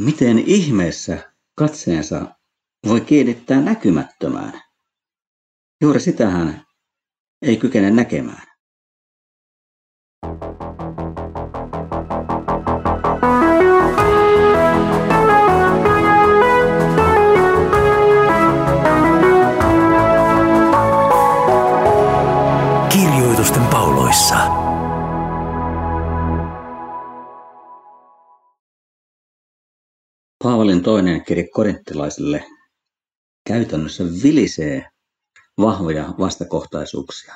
Miten ihmeessä katseensa voi kiinnittää näkymättömään? Juuri sitä hän ei kykene näkemään. Kirjoitusten pauloissa. Paavalin toinen kirja korinttilaisille käytännössä vilisee vahvoja vastakohtaisuuksia.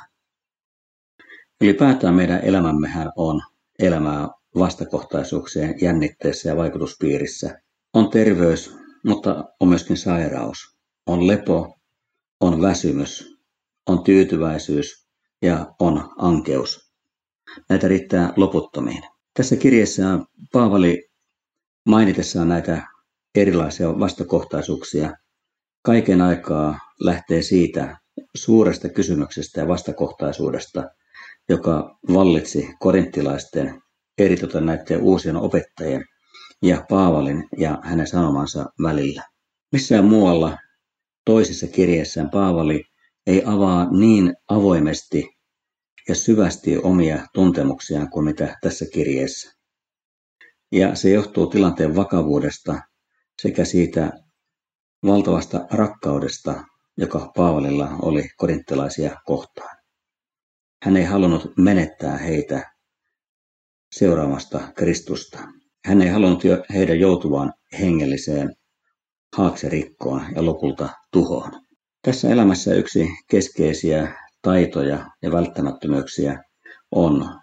Ylipäätään meidän elämämmehän on elämää vastakohtaisuuksien jännitteessä ja vaikutuspiirissä. On terveys, mutta on myöskin sairaus. On lepo, on väsymys, on tyytyväisyys ja on ankeus. Näitä riittää loputtomiin. Tässä kirjassa Paavali mainitessaan näitä erilaisia vastakohtaisuuksia kaiken aikaa lähtee siitä suuresta kysymyksestä ja vastakohtaisuudesta, joka vallitsi korinttilaisten eritoten näiden uusien opettajien ja Paavalin ja hänen sanomansa välillä. Missään muualla toisessa kirjeessään Paavali ei avaa niin avoimesti ja syvästi omia tuntemuksiaan kuin mitä tässä kirjeessä. Ja se johtuu tilanteen vakavuudesta sekä siitä valtavasta rakkaudesta, joka Paavalilla oli korinttilaisia kohtaan. Hän ei halunnut menettää heitä seuraamasta Kristusta. Hän ei halunnut heidän joutuvan hengelliseen haakserikkoon ja lopulta tuhoon. Tässä elämässä yksi keskeisiä taitoja ja välttämättömyyksiä on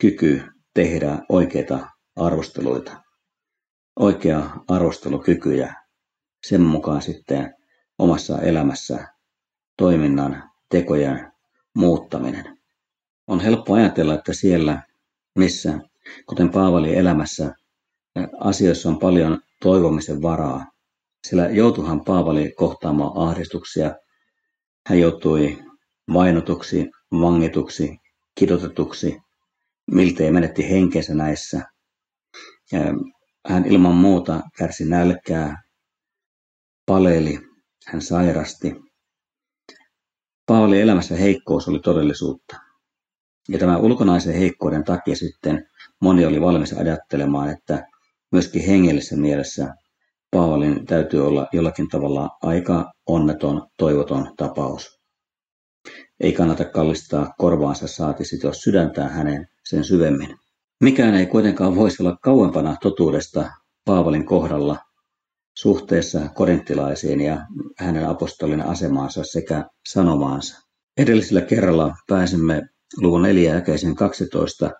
kyky tehdä oikeita arvosteluita. Oikea arvostelukyky ja sen mukaan sitten omassa elämässä toiminnan tekojen muuttaminen. On helppo ajatella, että siellä, missä, kuten Paavali elämässä, asioissa on paljon toivomisen varaa. Sillä joutuhan Paavali kohtaamaan ahdistuksia. Hän joutui vainotuksi, vangituksi, kidotetuksi, miltei menetti henkensä näissä. Hän ilman muuta kärsi nälkää, paleli, hän sairasti. Paavalin elämässä heikkous oli todellisuutta. Ja tämän ulkonaisen heikkouden takia sitten moni oli valmis ajattelemaan, että myöskin hengellisessä mielessä Paavalin täytyy olla jollakin tavalla aika onneton, toivoton tapaus. Ei kannata kallistaa korvaansa saati jos sydäntään hänen sen syvemmin. Mikään ei kuitenkaan voisi olla kauempana totuudesta Paavalin kohdalla suhteessa korinttilaisiin ja hänen apostolin asemaansa sekä sanomaansa. Edellisellä kerralla pääsemme luvun 4 jakeisen 12,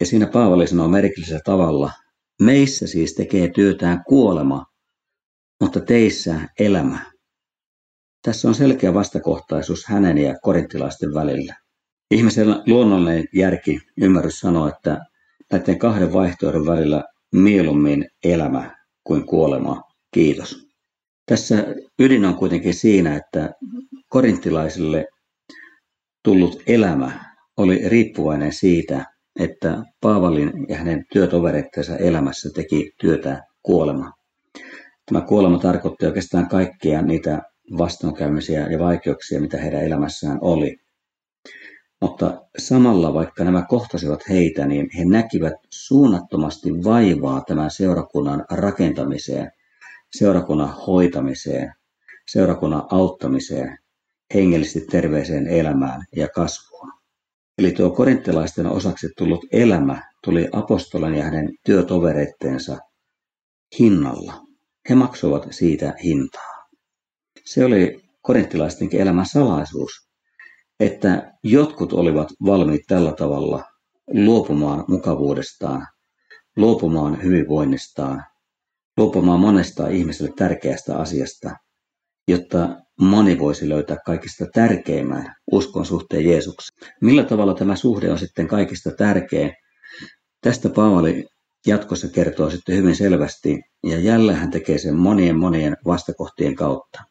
ja siinä Paavali sanoo merkillisellä tavalla, meissä siis tekee työtään kuolema, mutta teissä elämä. Tässä on selkeä vastakohtaisuus hänen ja korinttilaisten välillä. Ihmisen luonnollinen järki, ymmärrys sanoo, että näiden kahden vaihtoehdon välillä mieluummin elämä kuin kuolema Kiitos. Tässä ydin on kuitenkin siinä, että korinttilaisille tullut elämä oli riippuvainen siitä, että Paavalin ja hänen työtovereittensa elämässä teki työtä kuolema. Tämä kuolema tarkoitti oikeastaan kaikkia niitä vastoinkäymisiä ja vaikeuksia, mitä heidän elämässään oli. Mutta samalla, vaikka nämä kohtasivat heitä, niin he näkivät suunnattomasti vaivaa tämän seurakunnan rakentamiseen seurakunnan hoitamiseen, seurakunnan auttamiseen, hengellisesti terveeseen elämään ja kasvuun. Eli tuo korinttilaisten osaksi tullut elämä tuli apostolan ja hänen työtovereitteensa hinnalla. He maksoivat siitä hintaa. Se oli korinttilaistenkin elämän salaisuus, että jotkut olivat valmiit tällä tavalla luopumaan mukavuudestaan, luopumaan hyvinvoinnistaan, luopumaan monesta ihmiselle tärkeästä asiasta, jotta moni voisi löytää kaikista tärkeimmän uskon suhteen Jeesukseen. Millä tavalla tämä suhde on sitten kaikista tärkein? Tästä Paavali jatkossa kertoo sitten hyvin selvästi, ja jälleen hän tekee sen monien monien vastakohtien kautta.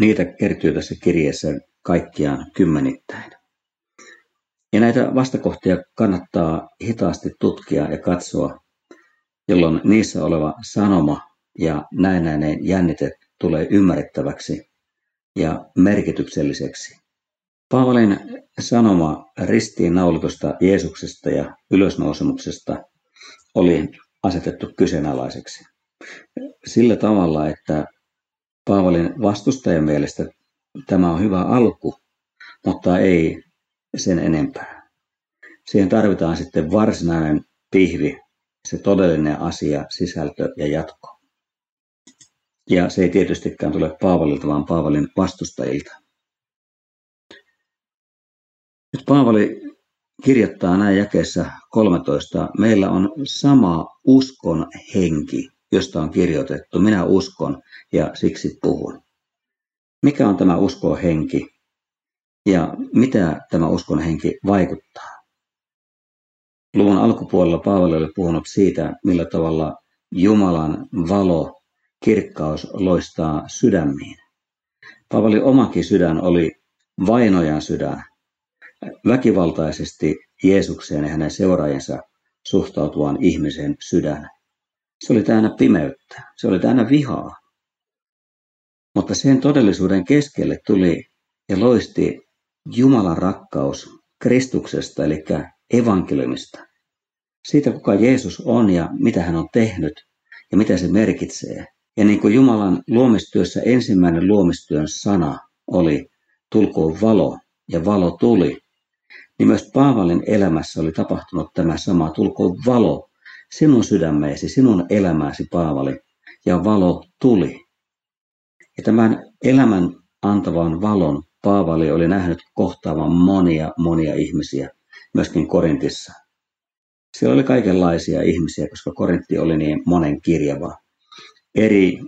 Niitä kertyy tässä kirjeessä kaikkiaan kymmenittäin. Ja näitä vastakohtia kannattaa hitaasti tutkia ja katsoa, jolloin niissä oleva sanoma ja näennäinen jännite tulee ymmärrettäväksi ja merkitykselliseksi. Paavalin sanoma ristiin naulitusta Jeesuksesta ja ylösnousemuksesta oli asetettu kyseenalaiseksi. Sillä tavalla, että Paavalin vastustajan mielestä tämä on hyvä alku, mutta ei sen enempää. Siihen tarvitaan sitten varsinainen pihvi, se todellinen asia, sisältö ja jatko. Ja se ei tietystikään tule Paavalilta, vaan Paavalin vastustajilta. Nyt Paavali kirjoittaa näin jakeessa 13. Meillä on sama uskon henki, josta on kirjoitettu. Minä uskon ja siksi puhun. Mikä on tämä uskon henki ja mitä tämä uskon henki vaikuttaa? Luvun alkupuolella Paavali oli puhunut siitä, millä tavalla Jumalan valo, kirkkaus loistaa sydämiin. Paavali omakin sydän oli vainojan sydän, väkivaltaisesti Jeesukseen ja hänen seuraajansa suhtautuvan ihmisen sydän. Se oli täynnä pimeyttä, se oli täynnä vihaa. Mutta sen todellisuuden keskelle tuli ja loisti Jumalan rakkaus Kristuksesta, eli evankeliumista. Siitä, kuka Jeesus on ja mitä hän on tehnyt ja mitä se merkitsee. Ja niin kuin Jumalan luomistyössä ensimmäinen luomistyön sana oli, tulkoon valo, ja valo tuli, niin myös Paavalin elämässä oli tapahtunut tämä sama, tulkoon valo sinun sydämeesi, sinun elämääsi Paavali, ja valo tuli. Ja tämän elämän antavan valon Paavali oli nähnyt kohtaavan monia, monia ihmisiä, myöskin Korintissa. Siellä oli kaikenlaisia ihmisiä, koska Korintti oli niin monen kirjava. Eri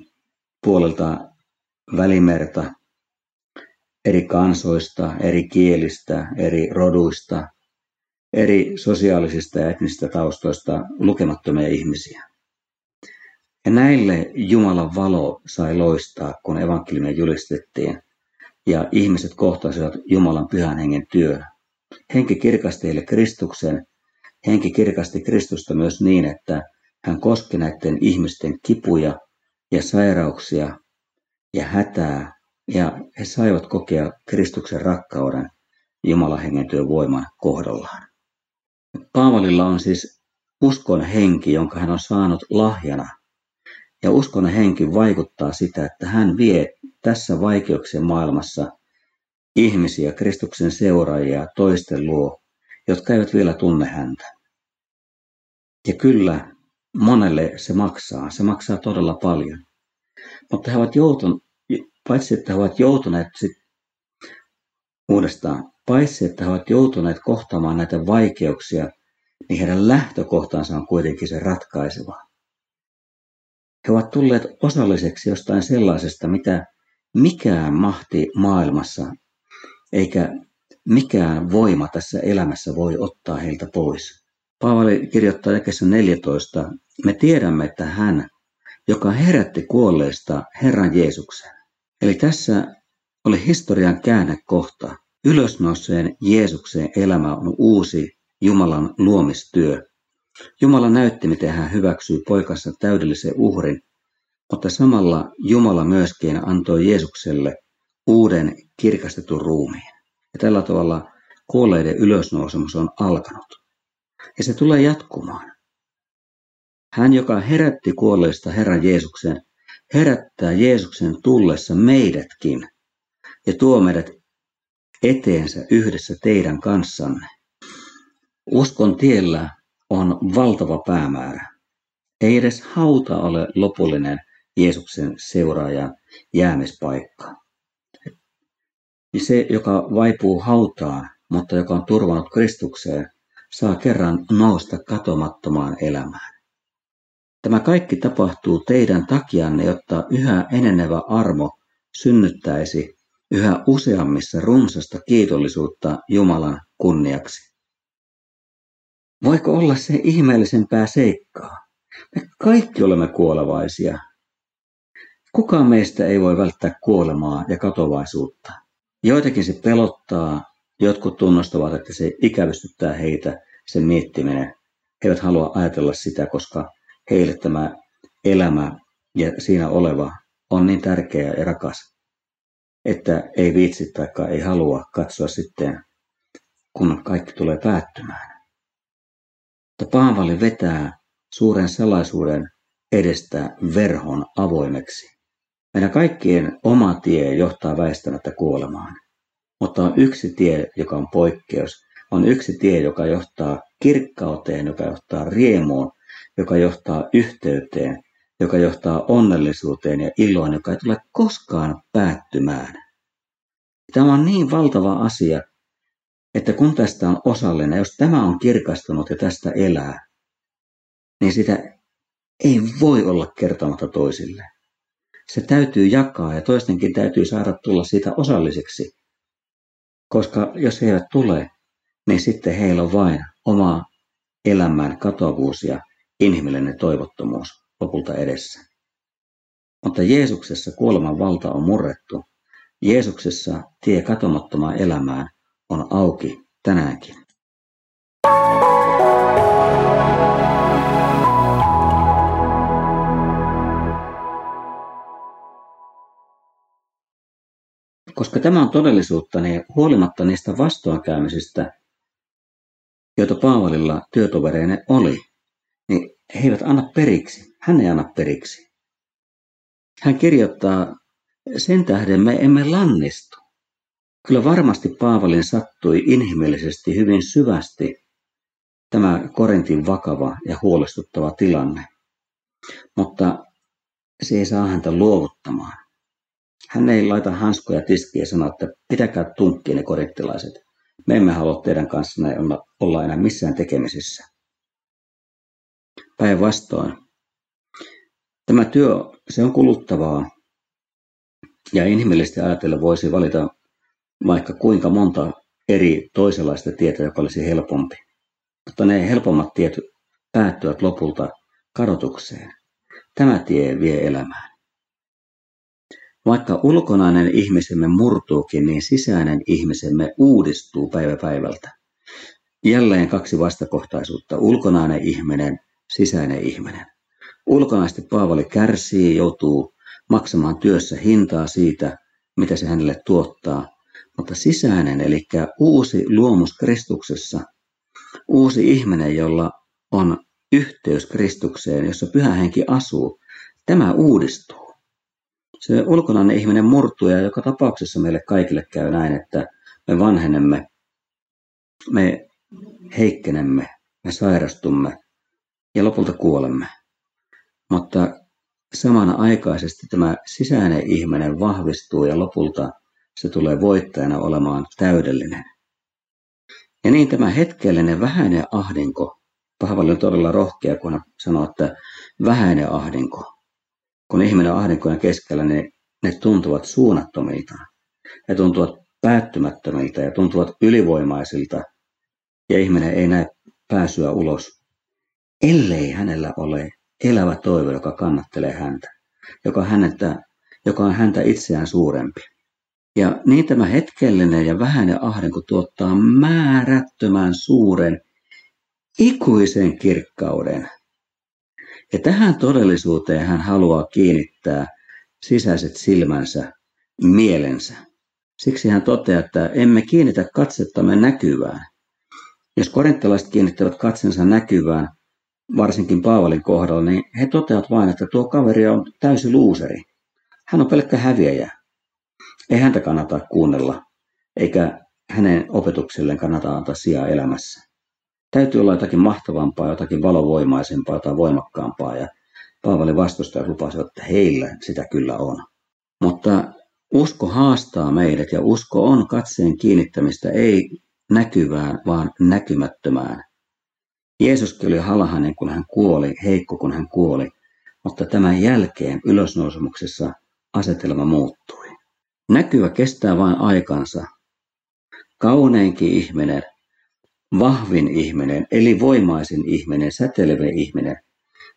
puolelta välimerta, eri kansoista, eri kielistä, eri roduista, eri sosiaalisista ja etnisistä taustoista lukemattomia ihmisiä. Ja näille Jumalan valo sai loistaa, kun evankeliumia julistettiin, ja ihmiset kohtasivat Jumalan pyhän hengen työn. Henki kirkasti heille Kristuksen, henki kirkasti Kristusta myös niin, että hän koski näiden ihmisten kipuja ja sairauksia ja hätää ja he saivat kokea Kristuksen rakkauden Jumalan hengen työvoiman kohdallaan. Paavalilla on siis uskon henki, jonka hän on saanut lahjana. Ja uskon henki vaikuttaa sitä, että hän vie tässä vaikeuksien maailmassa ihmisiä, Kristuksen seuraajia toisten luo, jotka eivät vielä tunne häntä. Ja kyllä, monelle se maksaa, se maksaa todella paljon. Mutta he ovat joutuneet, paitsi että he ovat joutuneet sit, uudestaan, paitsi että he ovat joutuneet kohtaamaan näitä vaikeuksia, niin heidän lähtökohtansa on kuitenkin se ratkaiseva. He ovat tulleet osalliseksi jostain sellaisesta, mitä mikään mahti maailmassa eikä mikään voima tässä elämässä voi ottaa heiltä pois. Paavali kirjoittaa jakessa 14, me tiedämme, että hän, joka herätti kuolleista Herran Jeesuksen, Eli tässä oli historian käännekohta. Ylösnouseen Jeesukseen elämä on uusi Jumalan luomistyö. Jumala näytti, miten hän hyväksyy poikansa täydellisen uhrin, mutta samalla Jumala myöskin antoi Jeesukselle uuden kirkastetun ruumiin. Ja tällä tavalla kuolleiden ylösnousemus on alkanut. Ja se tulee jatkumaan. Hän, joka herätti kuolleista Herran Jeesuksen, herättää Jeesuksen tullessa meidätkin ja tuo meidät eteensä yhdessä teidän kanssanne. Uskon tiellä on valtava päämäärä. Ei edes hauta ole lopullinen Jeesuksen seuraajan jäämispaikka. Se, joka vaipuu hautaan, mutta joka on turvannut Kristukseen, saa kerran nousta katomattomaan elämään. Tämä kaikki tapahtuu teidän takianne, jotta yhä enenevä armo synnyttäisi yhä useammissa runsasta kiitollisuutta Jumalan kunniaksi. Voiko olla se ihmeellisempää seikkaa? Me kaikki olemme kuolevaisia. Kukaan meistä ei voi välttää kuolemaa ja katovaisuutta. Joitakin se pelottaa, jotkut tunnustavat, että se ikävystyttää heitä, sen miettiminen. He eivät halua ajatella sitä, koska heille tämä elämä ja siinä oleva on niin tärkeä ja rakas, että ei viitsi tai ei halua katsoa sitten, kun kaikki tulee päättymään. Mutta Paavali vetää suuren salaisuuden edestä verhon avoimeksi. Meidän kaikkien oma tie johtaa väistämättä kuolemaan, mutta on yksi tie, joka on poikkeus. On yksi tie, joka johtaa kirkkauteen, joka johtaa riemuun, joka johtaa yhteyteen, joka johtaa onnellisuuteen ja iloon, joka ei tule koskaan päättymään. Tämä on niin valtava asia, että kun tästä on osallinen, jos tämä on kirkastunut ja tästä elää, niin sitä ei voi olla kertomatta toisille. Se täytyy jakaa ja toistenkin täytyy saada tulla siitä osalliseksi. Koska jos he eivät tule, niin sitten heillä on vain oma elämän katoavuus ja inhimillinen toivottomuus lopulta edessä. Mutta Jeesuksessa kuoleman valta on murrettu. Jeesuksessa tie katomattomaan elämään on auki tänäänkin. Koska tämä on todellisuutta, niin huolimatta niistä vastoinkäymisistä, joita Paavalilla työtovereine oli, niin he eivät anna periksi. Hän ei anna periksi. Hän kirjoittaa, sen tähden me emme lannistu. Kyllä varmasti Paavalin sattui inhimillisesti hyvin syvästi tämä Korintin vakava ja huolestuttava tilanne. Mutta se ei saa häntä luovuttamaan. Hän ei laita hanskoja tiskiä ja sano, että pitäkää tunkkiin ne korinttilaiset. Me emme halua teidän kanssanne olla enää missään tekemisissä. Päinvastoin. Tämä työ, se on kuluttavaa. Ja inhimillisesti ajatellen voisi valita vaikka kuinka monta eri toisenlaista tietä, joka olisi helpompi. Mutta ne helpommat tiet päättyvät lopulta kadotukseen. Tämä tie vie elämään. Vaikka ulkonainen ihmisemme murtuukin, niin sisäinen ihmisemme uudistuu päivä päivältä. Jälleen kaksi vastakohtaisuutta. Ulkonainen ihminen, sisäinen ihminen. Ulkonaisesti Paavali kärsii, joutuu maksamaan työssä hintaa siitä, mitä se hänelle tuottaa, mutta sisäinen, eli uusi luomus Kristuksessa, uusi ihminen, jolla on yhteys Kristukseen, jossa pyhä henki asuu, tämä uudistuu. Se ulkonainen ihminen murtuu ja joka tapauksessa meille kaikille käy näin, että me vanhenemme, me heikkenemme, me sairastumme ja lopulta kuolemme. Mutta samanaikaisesti tämä sisäinen ihminen vahvistuu ja lopulta se tulee voittajana olemaan täydellinen. Ja niin tämä hetkellinen vähäinen ahdinko, Paavali on todella rohkea, kun hän sanoo, että vähäinen ahdinko. Kun ihminen ahdinkojen keskellä, niin ne tuntuvat suunnattomilta. Ne tuntuvat päättymättömiltä ja tuntuvat ylivoimaisilta. Ja ihminen ei näe pääsyä ulos, ellei hänellä ole elävä toivo, joka kannattelee häntä, joka, hänettä, joka on häntä itseään suurempi. Ja niin tämä hetkellinen ja vähäinen ahdinko tuottaa määrättömän suuren ikuisen kirkkauden. Ja tähän todellisuuteen hän haluaa kiinnittää sisäiset silmänsä, mielensä. Siksi hän toteaa, että emme kiinnitä katsettamme näkyvään. Jos korinttalaiset kiinnittävät katsensa näkyvään, varsinkin Paavalin kohdalla, niin he toteavat vain, että tuo kaveri on täysi luuseri. Hän on pelkkä häviäjä. Ei häntä kannata kuunnella, eikä hänen opetukselleen kannata antaa sijaa elämässä. Täytyy olla jotakin mahtavampaa, jotakin valovoimaisempaa, jotain voimakkaampaa. Ja Paavali vastustajat lupasivat, että heillä sitä kyllä on. Mutta usko haastaa meidät ja usko on katseen kiinnittämistä ei näkyvään, vaan näkymättömään. Jeesuskin oli halhainen, kun hän kuoli, heikko, kun hän kuoli, mutta tämän jälkeen ylösnousemuksessa asetelma muuttui. Näkyvä kestää vain aikansa. Kauneinkin ihminen, vahvin ihminen, eli voimaisin ihminen, säteilevä ihminen,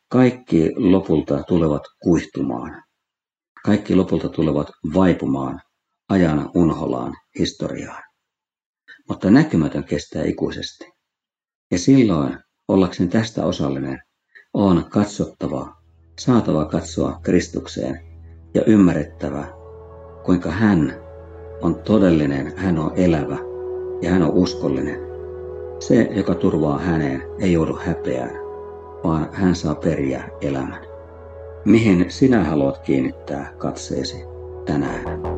kaikki lopulta tulevat kuihtumaan. Kaikki lopulta tulevat vaipumaan ajan unholaan, historiaan. Mutta näkymätön kestää ikuisesti. Ja silloin, ollakseen tästä osallinen, on katsottava saatava katsoa Kristukseen ja ymmärrettävä, kuinka hän on todellinen, hän on elävä ja hän on uskollinen. Se, joka turvaa häneen, ei joudu häpeään, vaan hän saa periä elämän. Mihin sinä haluat kiinnittää katseesi tänään?